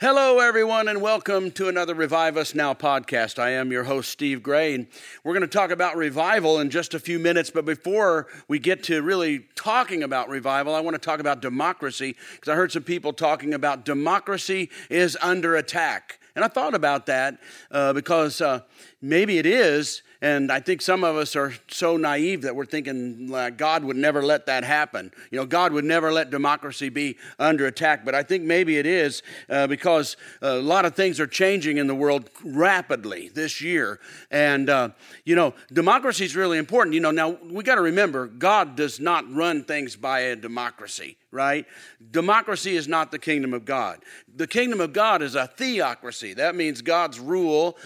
Hello, everyone, and welcome to another Revive Us Now podcast. I am your host, Steve Gray, and we're going to talk about revival in just a few minutes. But before we get to really talking about revival, I want to talk about democracy because I heard some people talking about democracy is under attack. And I thought about that uh, because uh, maybe it is, and I think some of us are so naive that we're thinking like God would never let that happen. You know, God would never let democracy be under attack. But I think maybe it is uh, because a lot of things are changing in the world rapidly this year. And, uh, you know, democracy is really important. You know, now we got to remember God does not run things by a democracy right? Democracy is not the kingdom of God. The kingdom of God is a theocracy. That means God's rule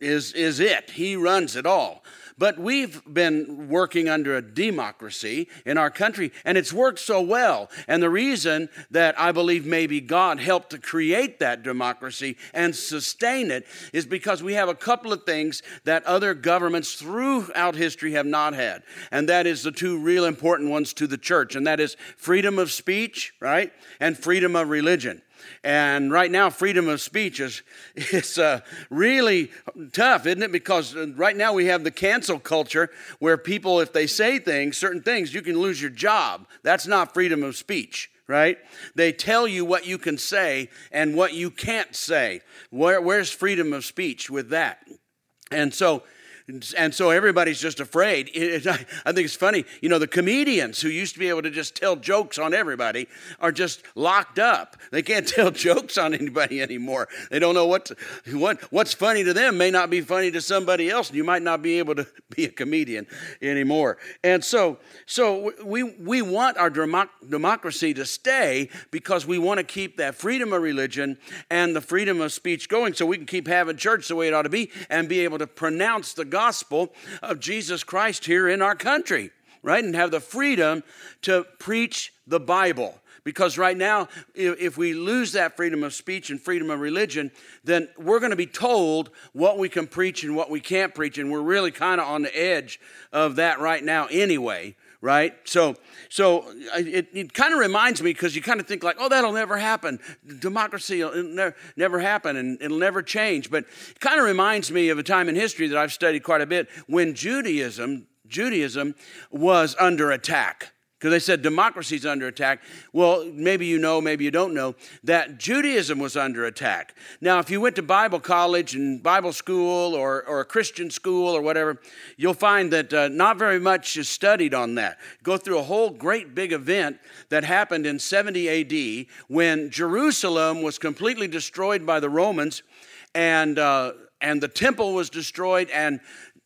is, is it, He runs it all. But we've been working under a democracy in our country, and it's worked so well. And the reason that I believe maybe God helped to create that democracy and sustain it is because we have a couple of things that other governments throughout history have not had. And that is the two real important ones to the church, and that is freedom of speech, right? And freedom of religion. And right now, freedom of speech is, is uh, really tough, isn't it? Because uh, right now we have the cancel culture where people, if they say things, certain things, you can lose your job. That's not freedom of speech right? They tell you what you can say and what you can't say. Where, where's freedom of speech with that? And so and so everybody's just afraid. It, it, I think it's funny. You know, the comedians who used to be able to just tell jokes on everybody are just locked up. They can't tell jokes on anybody anymore. They don't know what, to, what what's funny to them may not be funny to somebody else, and you might not be able to be a comedian anymore. And so, so we we want our democ- democracy to stay because we want to keep that freedom of religion and the freedom of speech going, so we can keep having church the way it ought to be and be able to pronounce the gospel of Jesus Christ here in our country, right? And have the freedom to preach the Bible. Because right now, if we lose that freedom of speech and freedom of religion, then we're going to be told what we can preach and what we can't preach. And we're really kind of on the edge of that right now, anyway right? So, so it, it kind of reminds me because you kind of think like, oh, that'll never happen. Democracy will never, never happen and it'll never change. But it kind of reminds me of a time in history that I've studied quite a bit when Judaism, Judaism was under attack because they said democracy's under attack. Well, maybe you know, maybe you don't know, that Judaism was under attack. Now, if you went to Bible college and Bible school or, or a Christian school or whatever, you'll find that uh, not very much is studied on that. Go through a whole great big event that happened in 70 AD when Jerusalem was completely destroyed by the Romans and, uh, and the temple was destroyed and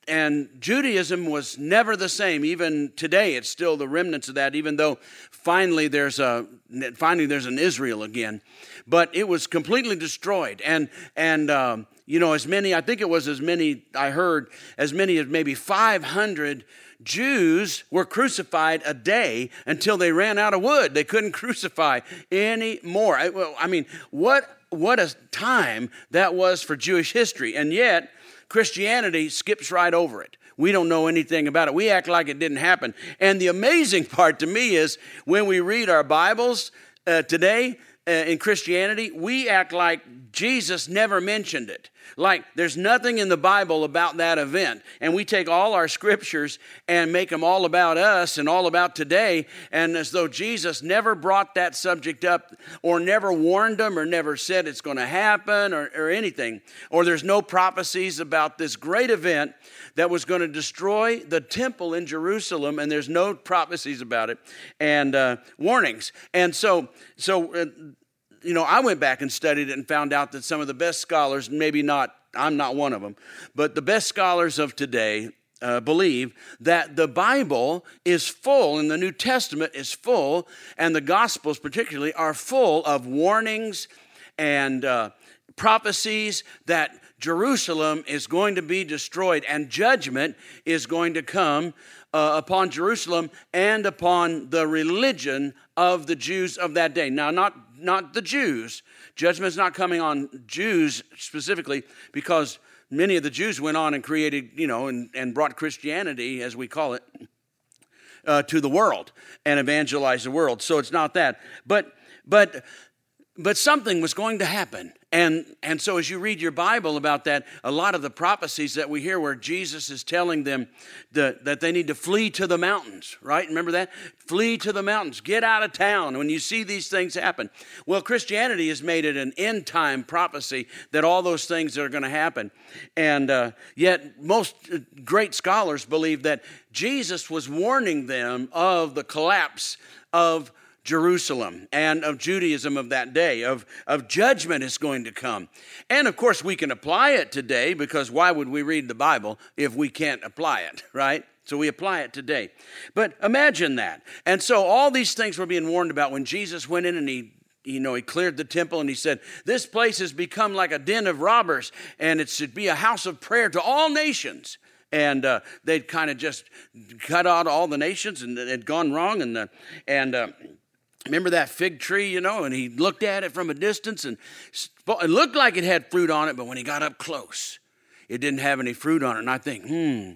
and Judaism was never the same. Even today, it's still the remnants of that, even though finally there's, a, finally there's an Israel again. But it was completely destroyed. And, and um, you know, as many, I think it was as many, I heard, as many as maybe 500 Jews were crucified a day until they ran out of wood. They couldn't crucify any more. I, well, I mean, what, what a time that was for Jewish history. And yet, Christianity skips right over it. We don't know anything about it. We act like it didn't happen. And the amazing part to me is when we read our Bibles uh, today uh, in Christianity, we act like Jesus never mentioned it. Like there's nothing in the Bible about that event. And we take all our scriptures and make them all about us and all about today, and as though Jesus never brought that subject up or never warned them or never said it's going to happen or, or anything. Or there's no prophecies about this great event that was going to destroy the temple in Jerusalem, and there's no prophecies about it and uh, warnings. And so, so uh, you know, I went back and studied it and found out that some of the best scholars, maybe not, I'm not one of them, but the best scholars of today uh, believe that the Bible is full, and the New Testament is full, and the Gospels particularly are full of warnings and uh, prophecies that Jerusalem is going to be destroyed and judgment is going to come uh, upon Jerusalem and upon the religion of the Jews of that day. Now, not, not the Jews. Judgment is not coming on Jews specifically because many of the Jews went on and created, you know, and, and brought Christianity, as we call it, uh, to the world and evangelized the world. So it's not that. But, but, but something was going to happen. And, and so, as you read your Bible about that, a lot of the prophecies that we hear where Jesus is telling them that, that they need to flee to the mountains, right? Remember that? Flee to the mountains, get out of town when you see these things happen. Well, Christianity has made it an end time prophecy that all those things are going to happen. And uh, yet, most uh, great scholars believe that Jesus was warning them of the collapse of Jerusalem and of Judaism of that day, of, of judgment is going to come. And of course, we can apply it today because why would we read the Bible if we can't apply it, right? So we apply it today. But imagine that. And so all these things were being warned about when Jesus went in and he you know, he cleared the temple and he said, This place has become like a den of robbers, and it should be a house of prayer to all nations. And uh, they'd kind of just cut out all the nations and it had gone wrong. And, uh, and uh, Remember that fig tree, you know, and he looked at it from a distance and it looked like it had fruit on it, but when he got up close, it didn't have any fruit on it. And I think, hmm,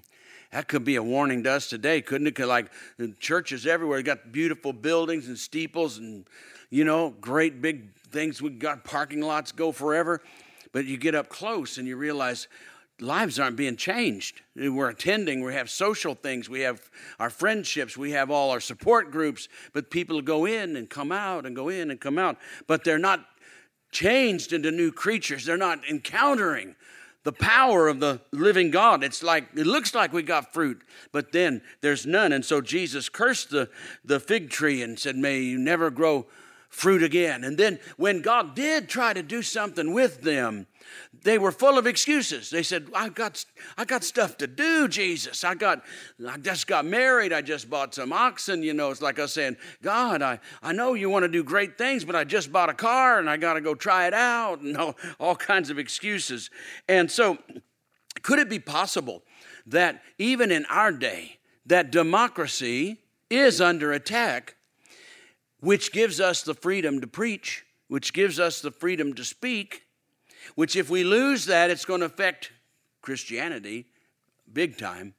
that could be a warning to us today, couldn't it? Like churches everywhere, got beautiful buildings and steeples and, you know, great big things. We got parking lots go forever. But you get up close and you realize, lives aren't being changed. We're attending, we have social things, we have our friendships, we have all our support groups, but people go in and come out and go in and come out, but they're not changed into new creatures. They're not encountering the power of the living God. It's like it looks like we got fruit, but then there's none. And so Jesus cursed the, the fig tree and said, May you never grow fruit again. And then when God did try to do something with them, they were full of excuses. They said, I've got, I got stuff to do, Jesus. I got, I just got married. I just bought some oxen. You know, it's like us saying, God, I, I know you want to do great things, but I just bought a car and I got to go try it out and all, all kinds of excuses. And so, could it be possible that even in our day, that democracy is under attack which gives us the freedom to preach, which gives us the freedom to speak, which, if we lose that, it's going to affect Christianity big time.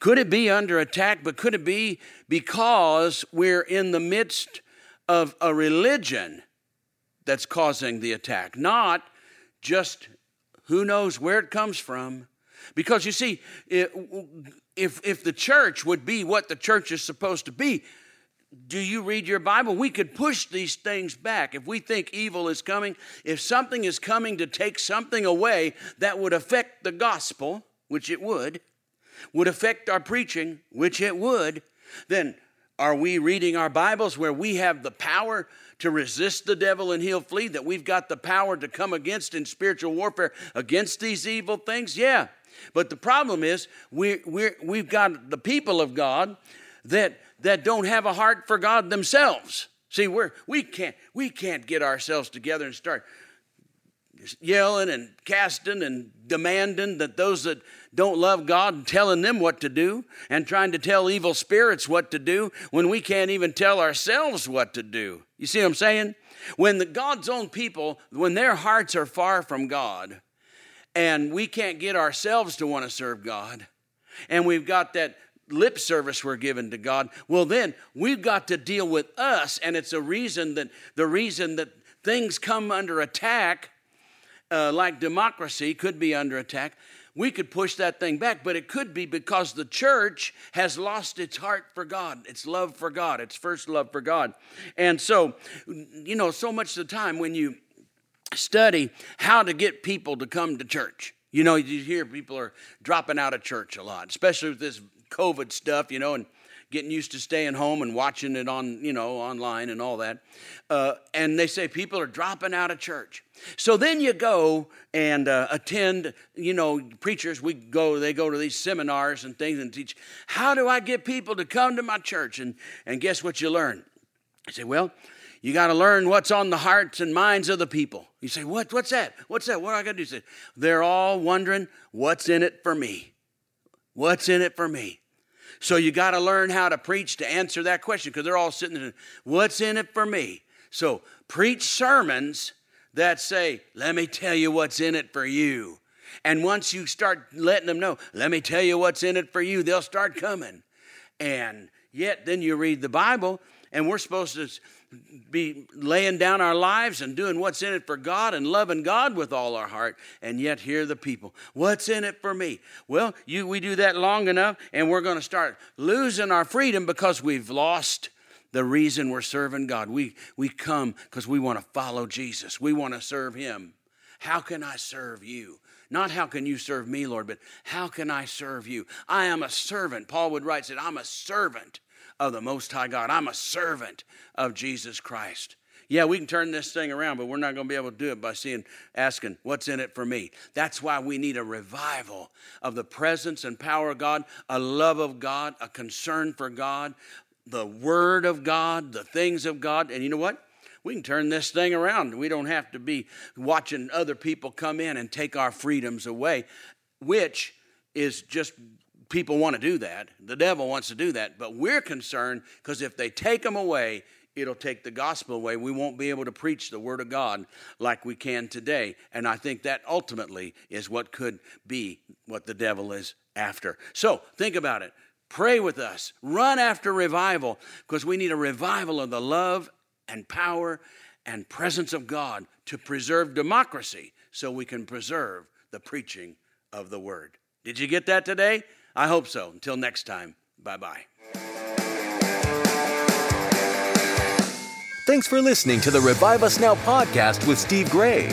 Could it be under attack, but could it be because we're in the midst of a religion that's causing the attack, not just who knows where it comes from? Because you see, if, if the church would be what the church is supposed to be, do you read your Bible? We could push these things back. If we think evil is coming, if something is coming to take something away that would affect the gospel, which it would, would affect our preaching, which it would, then are we reading our Bibles where we have the power to resist the devil and he'll flee? That we've got the power to come against in spiritual warfare against these evil things? Yeah. But the problem is we, we we've got the people of God that that don't have a heart for God themselves. See, we're, we, can't, we can't get ourselves together and start yelling and casting and demanding that those that don't love God and telling them what to do and trying to tell evil spirits what to do when we can't even tell ourselves what to do. You see what I'm saying? When the God's own people, when their hearts are far from God and we can't get ourselves to want to serve God, and we've got that lip service we're given to God, well, then we've got to deal with us. And it's a reason that the reason that things come under attack, uh, like democracy could be under attack, we could push that thing back, but it could be because the church has lost its heart for God, its love for God, its first love for God. And so, you know, so much of the time when you study how to get people to come to church, you know, you hear people are dropping out of church a lot, especially with this COVID stuff, you know, and getting used to staying home and watching it on, you know, online and all that. Uh, and they say people are dropping out of church. So then you go and uh, attend, you know, preachers, we go, they go to these seminars and things and teach, how do I get people to come to my church? And, and guess what you learn? You say, well, You got to learn what's on the hearts and minds of the people. You say, what, What's that? What's that? What do I got to do? Say, They're all wondering, What's in it for me? What's in it for me? So you got to learn how to preach to answer that question because they're all sitting there, What's in it for me? So preach sermons that say, Let me tell you what's in it for you. And once you start letting them know, Let me tell you what's in it for you, they'll start coming. And yet, then you read the Bible, and we're supposed to be laying down our lives and doing what's in it for God and loving God with all our heart, and yet hear the people. What's in it for me? Well, you, we do that long enough, and we're going to start losing our freedom because we've lost the reason we're serving God. We, we come because we want to follow Jesus, we want to serve Him. How can I serve you? Not how can you serve me, Lord, but how can I serve you? I am a servant. Paul would write, said, I'm a servant of the Most High God. I'm a servant of Jesus Christ. Yeah, we can turn this thing around, but we're not going to be able to do it by seeing, asking, what's in it for me? That's why we need a revival of the presence and power of God, a love of God, a concern for God, the Word of God, the things of God. And you know what? We can turn this thing around. We don't have to be watching other people come in and take our freedoms away, which is just people want to do that. The devil wants to do that. But we're concerned because if they take them away, it'll take the gospel away. We won't be able to preach the word of God like we can today. And I think that ultimately is what could be what the devil is after. So think about it. Pray with us. Run after revival because we need a revival of the love and power and presence of God to preserve democracy so we can preserve the preaching of the word. Did you get that today? I hope so. Until next time, bye bye. Thanks for listening to the Revive Us Now podcast with Steve Gray.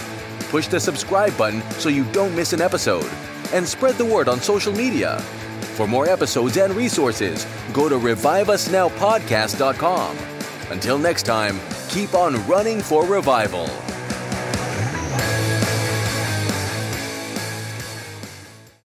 Push the subscribe button so you don't miss an episode, and spread the word on social media. For more episodes and resources, go to reviveusnowpodcast.com. Until next time, keep on running for revival.